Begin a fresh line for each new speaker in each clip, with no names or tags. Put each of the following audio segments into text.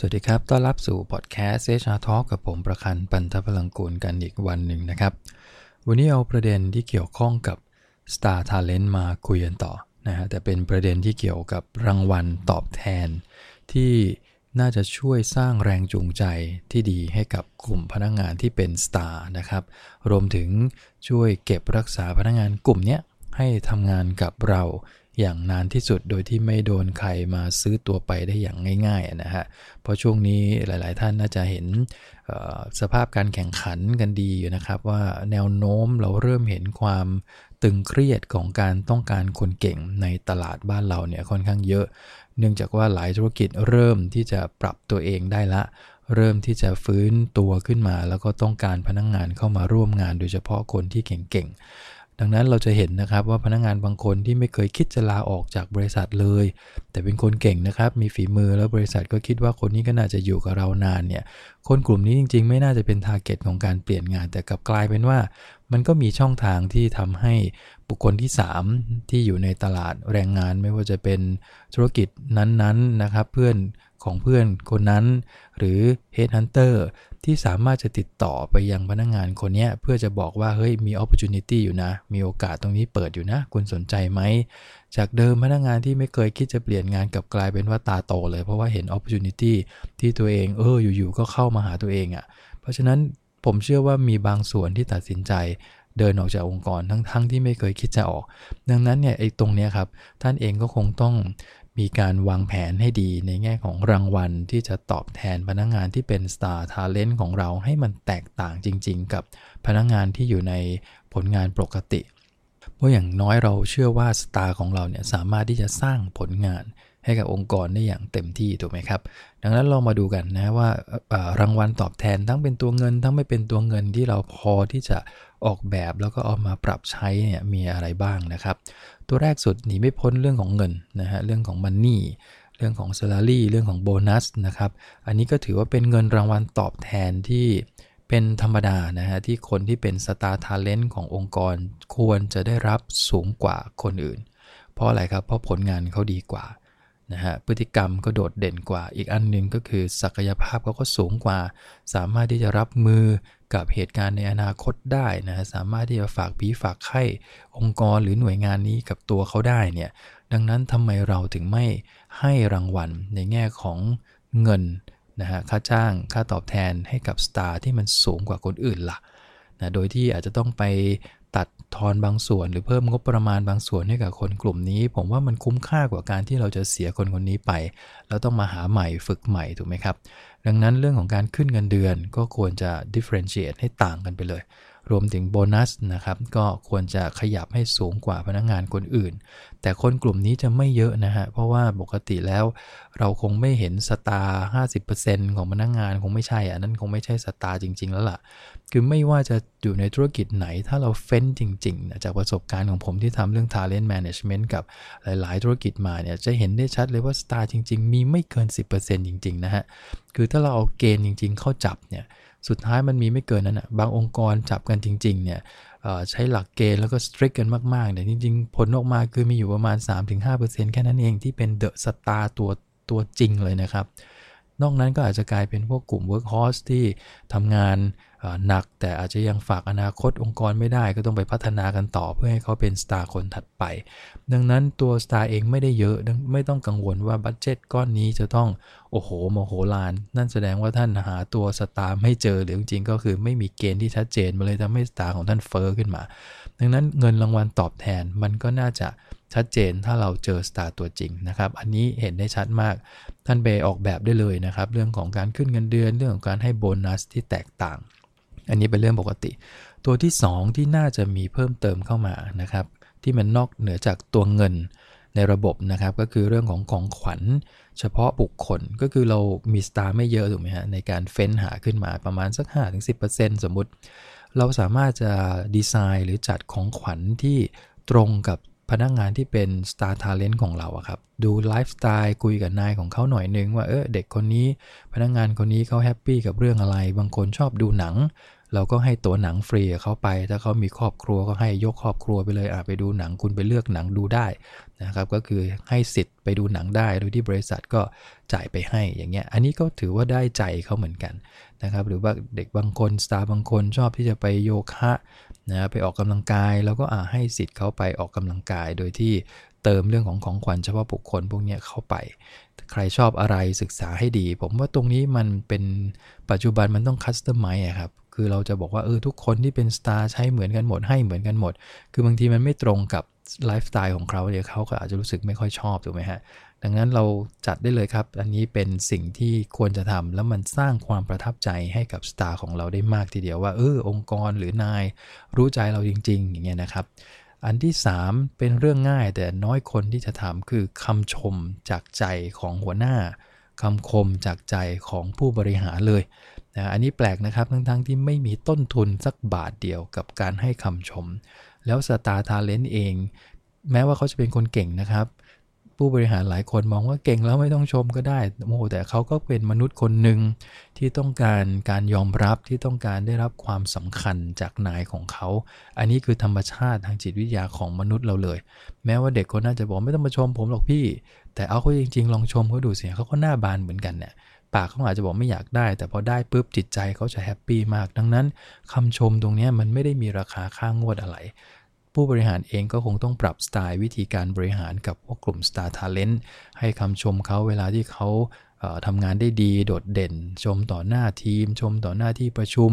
สวัสดีครับ ต้อนรับสู่พอดแคสต์เซชาทอกับผมประคันปันทพลังกูลกันอีกวันหนึ่งนะครับ วันนี้เอาประเด็นที่เกี่ยวข้องกับ Star Talent มาคุยกันต่อนะฮะ แต่เป็นประเด็นที่เกี่ยวกับรางวัลตอบแทน ที่น่าจะช่วยสร้างแรงจูงใจที่ดีให้กับกลุ่มพนักงงานที่เป็นสตาร์นะครับ รวมถึงช่วยเก็บรักษาพนักงงานกลุ่มนี้ให้ทำงานกับเรา อย่างนานที่สุดโดยที่ไม่โดนใครมาซื้อตัวไปได้อย่างง่ายๆนะฮะ เพราะช่วงนี้หลายๆท่านน่าจะเห็นสภาพการแข่งขันกันดีอยู่นะครับว่าแนวโน้มเราเริ่มเห็นความตึงเครียดของการต้องการคนเก่งในตลาดบ้านเราเนี่ยค่อนข้างเยอะ เนื่องจากว่าหลายธุรกิจเริ่มที่จะปรับตัวเองได้ละเริ่มที่จะฟื้นตัวขึ้นมา แล้วก็ต้องการพนักงงานเข้ามาร่วมงานโดยเฉพาะคนที่เก่งๆ ดังนั้นเราจะเห็นนะครับว่าพนักงงานบางคนที่ไม่เคยคิดจะลาออกจากบริษัทเลย แต่เป็นคนเก่งนะครับ มีฝีมือแล้วบริษัทก็คิดว่าคนนี้ก็น่าจะอยู่กับเรานานเนี่ย คนกลุ่มนี้จริง ๆ ไม่น่าจะเป็นทาร์เก็ตของการเปลี่ยนงาน แต่กลับกลายเป็นว่า มันก็มีช่องทางที่ทำให้บุคคลที่ 3 ที่อยู่ในตลาดแรงงานไม่ว่าจะเป็นธุรกิจนั้นๆนะครับ เพื่อนของเพื่อนคนนั้น หรือ Headhunter ที่สามารถจะติดต่อไปยังพนักงงานคนนี้เพื่อจะบอกว่าเฮ้ยมี opportunity อยู่นะ มีโอกาสตรงนี้เปิดอยู่นะ คุณสนใจไหม จากเดิมพนักงงานที่ไม่เคยคิดจะเปลี่ยนงานกับกลายเป็นว่าตาโตเลย เพราะว่าเห็น opportunity ที่ตัวเองเอออยู่ๆก็เข้ามาหาตัวเองอะ่ะ เพราะฉะนั้นผมเชื่อว่ามีบางส่วนที่ตัดสินใจ เดินออกจากองค์กรทั้งๆทที่ไม่เคยคิดจะออก ดังนั้นเนี่ยไอ้ตรงนี้ครับ ท่านเองก็คงต้องมีการวางแผนให้ดีในแง่ของรางวัลที่จะตอบแทนพนักงงานที่เป็น Star Talent ของเราให้มันแตกต่างจริง ๆ กับพนักงงานที่อยู่ในผลงานปกติ เพราะอย่างน้อยเราเชื่อว่าสตาร์ของเราเนี่ยสามารถที่จะสร้างผลงานให้กับองค์กรได้อย่างเต็มที่ถูกไหมครับ ดังนั้นเรามาดูกันนะว่ารางวัลตอบแทนทั้งเป็นตัวเงิน ทั้งไม่เป็นตัวเงินที่เราพอที่จะ ออกแบบแล้วก็เอามาปรับใช้เนี่ยมีอะไรบ้างนะครับ ตัวแรกสุดหนีไม่พ้นเรื่องของเงินนะฮะเรื่องของมันนี่เรื่องของ salary เรื่องของโบนัสนะครับอันนี้ก็ถือว่าเป็นเงินรางวัลตอบแทนที่เป็นธรรมดานะฮะที่คนที่เป็นสตาร์ทาเลนต์ขององค์กรควรจะได้รับสูงกว่าคนอื่น เพราะอะไรครับ เพราะผลงานเขาดีกว่านะฮะพฤติกรรมก็โดดเด่นกว่า อีกอันหนึ่งก็คือศักยภาพเขาก็สูงกว่า สามารถที่จะรับมือ กับเหตุการณ์ในอนาคตได้นะสามารถที่จะฝากผีฝากไข้องค์กรหรือหน่วยงานนี้กับตัวเขาได้เนี่ยดังนั้นทำไมเราถึงไม่ให้รางวัลในแง่ของเงินนะฮะค่าจ้างค่าตอบแทนให้กับสตาร์ที่มันสูงกว่าคนอื่นละ่ะนะโดยที่อาจจะต้องไป ตัดทอนบางส่วน หรือเพิ่มงบประมาณบางส่วนให้กับคนกลุ่มนี้ ผมว่ามันคุ้มค่ากว่าการที่เราจะเสียคนคนนี้ไป แล้วต้องมาหาใหม่ฝึกใหม่ถูกไหมครับ ดังนั้นเรื่องของการขึ้นเงินเดือนก็ควรจะ differentiate ให้ต่างกันไปเลย รวมถึงโบนัสนะครับ ก็ควรจะขยับให้สูงกว่าพนักงงานคนอื่น แต่คนกลุ่มนี้จะไม่เยอะนะฮะ เพราะว่าปกติแล้ว เราคงไม่เห็นสตาร์50%ของพนักงงานคงไม่ใช่อะนั่นคงไม่ใช่สตาร์จริง ๆ แล้วล่ะ คือไม่ว่าจะอยู่ในธุรกิจไหน ถ้าเราเฟ้นจริงๆนะจากประสบการณ์ของผมที่ทำเรื่อง talent management กับหลาย ๆ ธุรกิจมาเนี่ยจะเห็นได้ชัดเลยว่า star จริง ๆ มีไม่เกิน 10%จริง ๆ นะฮะ คือถ้าเราเอาเกณฑ์จริง ๆ เข้าจับเนี่ยสุดท้ายมันมีไม่เกินนั้นนะบางองค์กรจับกันจริง ๆ เนี่ยใช้หลักเกณฑ์แล้วก็ strict กันมากๆเนี่ยจริง ๆ ผลออกมาคือมีอยู่ประมาณ 3-5%แค่นั้นเองที่เป็น the star ตัวตัวจริงเลยนะครับนอกนั้นก็อาจจะกลายเป็นพวกกลุ่ม workhorse ที่ทำงาน หนักแต่อาจจะยังฝากอนาคตองค์กรไม่ได้ก็ต้องไปพัฒนากันต่อเพื่อให้เขาเป็น star คนถัดไป ดังนั้นตัว star เองไม่ได้เยอะไม่ต้องกังวลว่า budget ก้อนนี้จะต้องโอ้โหมโหฬาร นั่นแสดงว่าท่านหาตัว star ไม่เจอหรือจริงๆก็คือไม่มีเกณฑ์ที่ชัดเจนมาเลยทำให้ star ของท่านเฟ้อขึ้นมา ดังนั้นเงินรางวัลตอบแทนมันก็น่าจะชัดเจนถ้าเราเจอสตาร์ตัวจริงนะครับ อันนี้เห็นได้ชัดมาก ท่านไปออกแบบได้เลยนะครับ เรื่องของการขึ้นเงินเดือนเรื่องของการให้โบนัสที่แตกต่าง อันนี้เป็นเรื่องปกติ ตัวที่ 2 ที่น่าจะมีเพิ่มเติมเข้ามานะครับ ที่มันนอกเหนือจากตัวเงินในระบบนะครับ ก็คือเรื่องของของขวัญ เฉพาะบุคคลก็คือเรามีสตาร์ไม่เยอะถูกไหมฮะในการเฟ้นหาขึ้นมาประมาณสัก 5-10%สมมุติ เราสามารถจะดีไซน์หรือจัดของขวัญที่ตรงกับพนักงานที่เป็น Star Talent ของเราอะครับ ดูไลฟ์สไตล์คุยกับนายของเขาหน่อยนึงว่าเออเด็กคนนี้พนักงานคนนี้เขา happy กับเรื่องอะไร บางคนชอบดูหนัง เราก็ให้ตั๋วหนังฟรีเขาไป ถ้าเขามีครอบครัวก็ให้ยกครอบครัวไปเลยอะไปดูหนังคุณไปเลือกหนังดูได้นะครับ ก็คือให้สิทธิ์ไปดูหนังได้ โดยที่บริษัทก็จ่ายไปให้อย่างเงี้ย อันนี้ก็ถือว่าได้ใจเขาเหมือนกันนะครับ หรือว่าเด็กบางคนสตาร์บางคนชอบที่จะไปโยคะนะไปออกกำลังกายแล้วก็อ่าให้สิทธิ์เขาไปออกกำลังกาย โดยที่เติมเรื่องของของขวัญเฉพาะบุคคลพวกนี้เข้าไป ใครชอบอะไรศึกษาให้ดี ผมว่าตรงนี้มันเป็นปัจจุบันมันต้องคัสตอมไมซ์ครับ คือเราจะบอกว่าเออทุกคนที่เป็นสตาร์ใช้เหมือนกันหมดให้เหมือนกันหมด คือบางทีมันไม่ตรงกับไลฟ์สไตล์ของเขาเนี่ยเขาก็อาจจะรู้สึกไม่ค่อยชอบถูกไหมฮะ ดังนั้นเราจัดได้เลยครับ อันนี้เป็นสิ่งที่ควรจะทำแล้วมันสร้างความประทับใจให้กับ star ของเราได้มากทีเดียวว่าเออองค์กรหรือนายรู้ใจเราจริง ๆ อย่างเงี้ยนะครับ อันที่ 3 เป็นเรื่องง่ายแต่น้อยคนที่จะทำคือคำชมจากใจของหัวหน้าคำชมจากใจของผู้บริหารเลย นะอันนี้แปลกนะครับทั้งๆที่ไม่มีต้นทุนสักบาทเดียวกับการให้คำชม แล้ว star talent เอง แม้ว่าเขาจะเป็นคนเก่งนะครับ ผู้บริหารหลายคนมองว่าเก่งแล้วไม่ต้องชมก็ได้โอ้แต่เขาก็เป็นมนุษย์คนหนึ่งที่ต้องการการยอมรับที่ต้องการได้รับความสำคัญจากนายของเขา อันนี้คือธรรมชาติทางจิตวิทยาของมนุษย์เราเลย แม้ว่าเด็กคนนั้นจะบอกไม่ต้องมาชมผมหรอกพี่ แต่เอาเขาจริง ๆ ลองชมเขาดูสิเขาก็หน้าบานเหมือนกันเนี่ย ปากเขาอาจจะบอกไม่อยากได้ แต่พอได้ปุ๊บจิตใจเขาจะ happy มาก ดังนั้นคำชมตรงนี้มันไม่ได้มีราคาค่างวดอะไร ผู้บริหารเองก็คงต้องปรับสไตล์วิธีการบริหารกับพวกกลุ่ม Star Talent ให้คำชมเขาเวลาที่เขาทำงานได้ดีโดดเด่น ชมต่อหน้าทีม ชมต่อหน้าที่ประชุม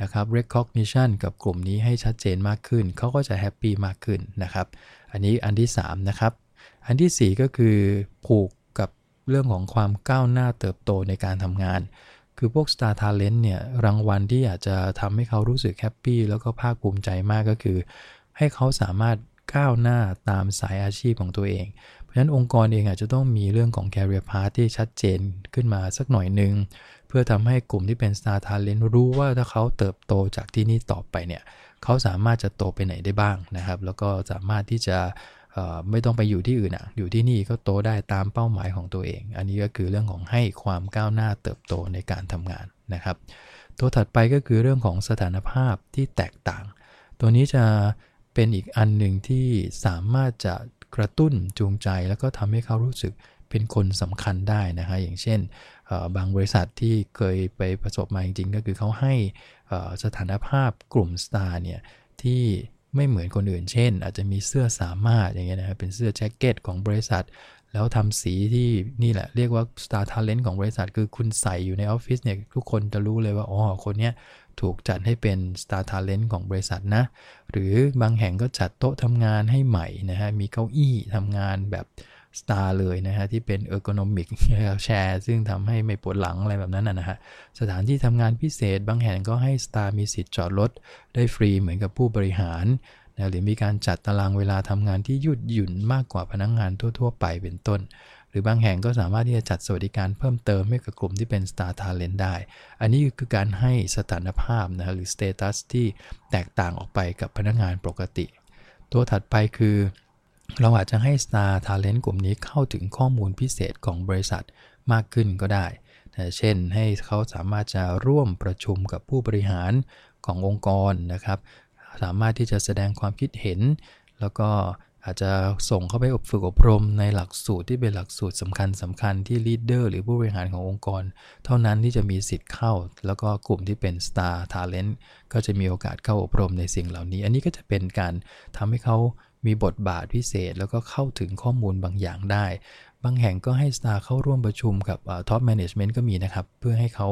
นะครับ recognition กับกลุ่มนี้ให้ชัดเจนมากขึ้น เขาก็จะแฮปปี้มากขึ้นนะครับ อันนี้อันที่ 3 นะครับ อันที่ 4 ก็คือผูก เรื่องของความก้าวหน้าเติบโตในการทำงาน คือพวก Star Talent เนี่ยรางวัลที่อาจจะทำให้เขารู้สึกแฮปปี้แล้วก็ภาคภูมิใจมากก็คือ ให้เขาสามารถก้าวหน้าตามสายอาชีพของตัวเอง เพราะฉะนั้นองค์กรเองอาจจะต้องมีเรื่องของ career path ที่ชัดเจนขึ้นมาสักหน่อยหนึ่งเพื่อทำให้กลุ่มที่เป็น star talent รู้ว่าถ้าเขาเติบโตจากที่นี่ต่อไปเนี่ยเขาสามารถจะโตไปไหนได้บ้างนะครับ แล้วก็สามารถที่จะ ไม่ต้องไปอยู่ที่อื่นอะ อยู่ที่นี่ก็โตได้ตามเป้าหมายของตัวเอง อันนี้ก็คือเรื่องของให้ความก้าวหน้าเติบโตในการทำงานนะครับ ตัวถัดไปก็คือเรื่องของสถานภาพที่แตกต่าง ตัวนี้จะเป็นอีกอันหนึ่งที่สามารถจะกระตุ้นจูงใจ แล้วก็ทำให้เขารู้สึกเป็นคนสำคัญได้นะฮะอย่างเช่นบางบริษัทที่เคยไปประสบมาจริงๆ ก็คือเขาให้สถานภาพกลุ่มสตาร์เนี่ยที่ ไม่เหมือนคนอื่น เช่น อาจจะมีเสื้อสามารถอย่างเงี้ยนะครับเป็นเสื้อแจ็คเก็ตของบริษัท แล้วทำสีที่นี่แหละ เรียกว่า Star Talent ของบริษัท คือคุณใส่อยู่ในออฟฟิศเนี่ยทุกคนจะรู้เลยว่าอ๋อคนเนี้ยถูกจัดให้เป็น Star Talent ของบริษัทนะ หรือบางแห่งก็จัดโต๊ะทำงานให้ใหม่นะฮะมีเก้าอี้ทำงานแบบ สตาร์เลยนะฮะที่เป็นเออร์โกนอมิกแชร์ซึ่งทำให้ไม่ปวดหลังอะไรแบบนั้นนะฮะสถานที่ทำงานพิเศษบางแห่งก็ให้สตาร์มีสิทธิ์จอดรถได้ฟรีเหมือนกับผู้บริหารนะหรือมีการจัดตารางเวลาทำงานที่ยืดหยุ่นมากกว่าพนักงงานทั่ว ๆ ไปเป็นต้น หรือบางแห่งก็สามารถที่จะจัดสวัสดิการเพิ่มเติมให้กับกลุ่มที่เป็น Star Talent ได้ อันนี้คือการให้สถานภาพนะหรือ Status ที่แตกต่างออกไปกับพนักงานปกติ ตัวถัดไปคือ เราอาจจะให้ Star Talent กลุ่มนี้เข้าถึงข้อมูลพิเศษของบริษัทมากขึ้นก็ได้ เช่นให้เขาสามารถจะร่วมประชุมกับผู้บริหารขององค์กรนะครับ สามารถที่จะแสดงความคิดเห็น แล้วก็อาจจะส่งเข้าไปอบฝึกอบรมในหลักสูตรที่เป็นหลักสูตรสำคัญสำคัญที่ leader หรือผู้บริหารขององค์กร เท่านั้นที่จะมีสิทธิ์เข้า แล้วก็กลุ่มที่เป็น Star Talent ก็จะมีโอกาสเข้าอบรมในสิ่งเหล่านี้ อันนี้ก็จะเป็นการทำให้เขา มีบทบาทพิเศษแล้วก็เข้าถึงข้อมูลบางอย่างได้ บางแห่งก็ให้ star เข้าร่วมประชุมกับ top management ก็มีนะครับ เพื่อให้เขา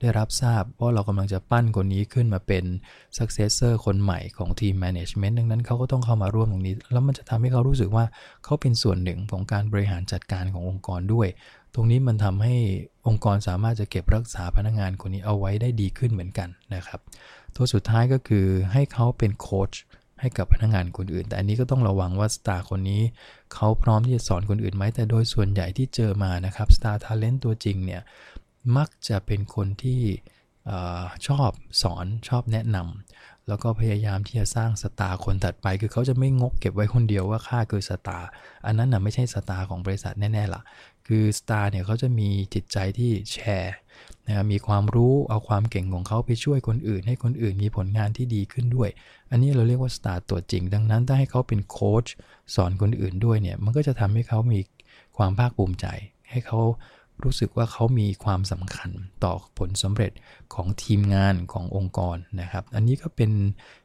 ได้รับทราบว่าเรากำลังจะปั้นคนนี้ขึ้นมาเป็น successor คนใหม่ของทีม management ดังนั้นเขาก็ต้องเข้ามาร่วมตรงนี้ แล้วมันจะทำให้เขารู้สึกว่าเขาเป็นส่วนหนึ่งของการบริหารจัดการขององค์กรด้วย ตรงนี้มันทำให้องค์กรสามารถจะเก็บรักษาพนักงานคนนี้เอาไว้ได้ดีขึ้นเหมือนกันนะครับ ตัวสุดท้ายก็คือให้เขาเป็นโค้ช ให้กับพนักงานคนอื่น แต่อันนี้ก็ต้องระวังว่า star คนนี้เขาพร้อมที่จะสอนคนอื่นไหมแต่โดยส่วนใหญ่ที่เจอมานะครับ Star Talent ตัวจริงเนี่ยมักจะเป็นคนที่ชอบสอนชอบแนะนำแล้วก็พยายามที่จะสร้าง star คนถัดไป คือเขาจะไม่งกเก็บไว้คนเดียวว่าข้าคือ star อันนั้นนะไม่ใช่ star ของบริษัทแน่ๆล่ะ คือ star เนี่ยเขาจะมีจิตใจที่แชร์ นะมีความรู้เอาความเก่งของเขาไปช่วยคนอื่น ให้คนอื่นมีผลงานที่ดีขึ้นด้วย อันนี้เราเรียกว่า star ตัวจริง ดังนั้นถ้าให้เขาเป็นโค้ชสอนคนอื่นด้วยเนี่ยมันก็จะทำให้เขามีความภาคภูมิใจ ให้เขารู้สึกว่าเขามีความสำคัญต่อผลสำเร็จของทีมงานขององค์กรนะครับ อันนี้ก็เป็น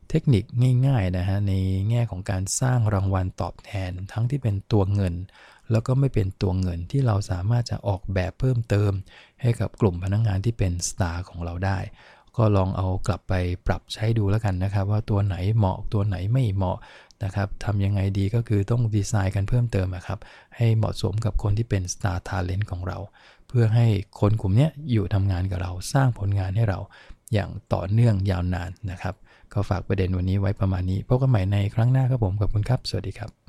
เทคนิคง่ายๆนะฮะในแง่ของการสร้างรางวัลตอบแทนทั้งที่เป็นตัวเงิน แล้วก็ไม่เป็นตัวเงินที่เราสามารถจะออกแบบเพิ่มเติม ให้กับกลุ่มพนักงงานที่เป็นสตาร์ของเราได้ ก็ลองเอากลับไปปรับใช้ดูแล้วกันนะครับ ว่าตัวไหนเหมาะตัวไหนไม่เหมาะนะครับทำยังไงดีก็คือต้องดีไซน์กันเพิ่มเติมครับ ให้เหมาะสมกับคนที่เป็น Star Talent ของเรา เพื่อให้คนกลุ่มนี้อยู่ทำงานกับเราสร้างผลงานให้เราอย่างต่อเนื่องยาวนานนะครับ ก็ฝากประเด็นวันนี้ไว้ประมาณนี้พบกันใหม่ในครั้งหน้าครับผมขอบคุณครับ สวัสดีครับ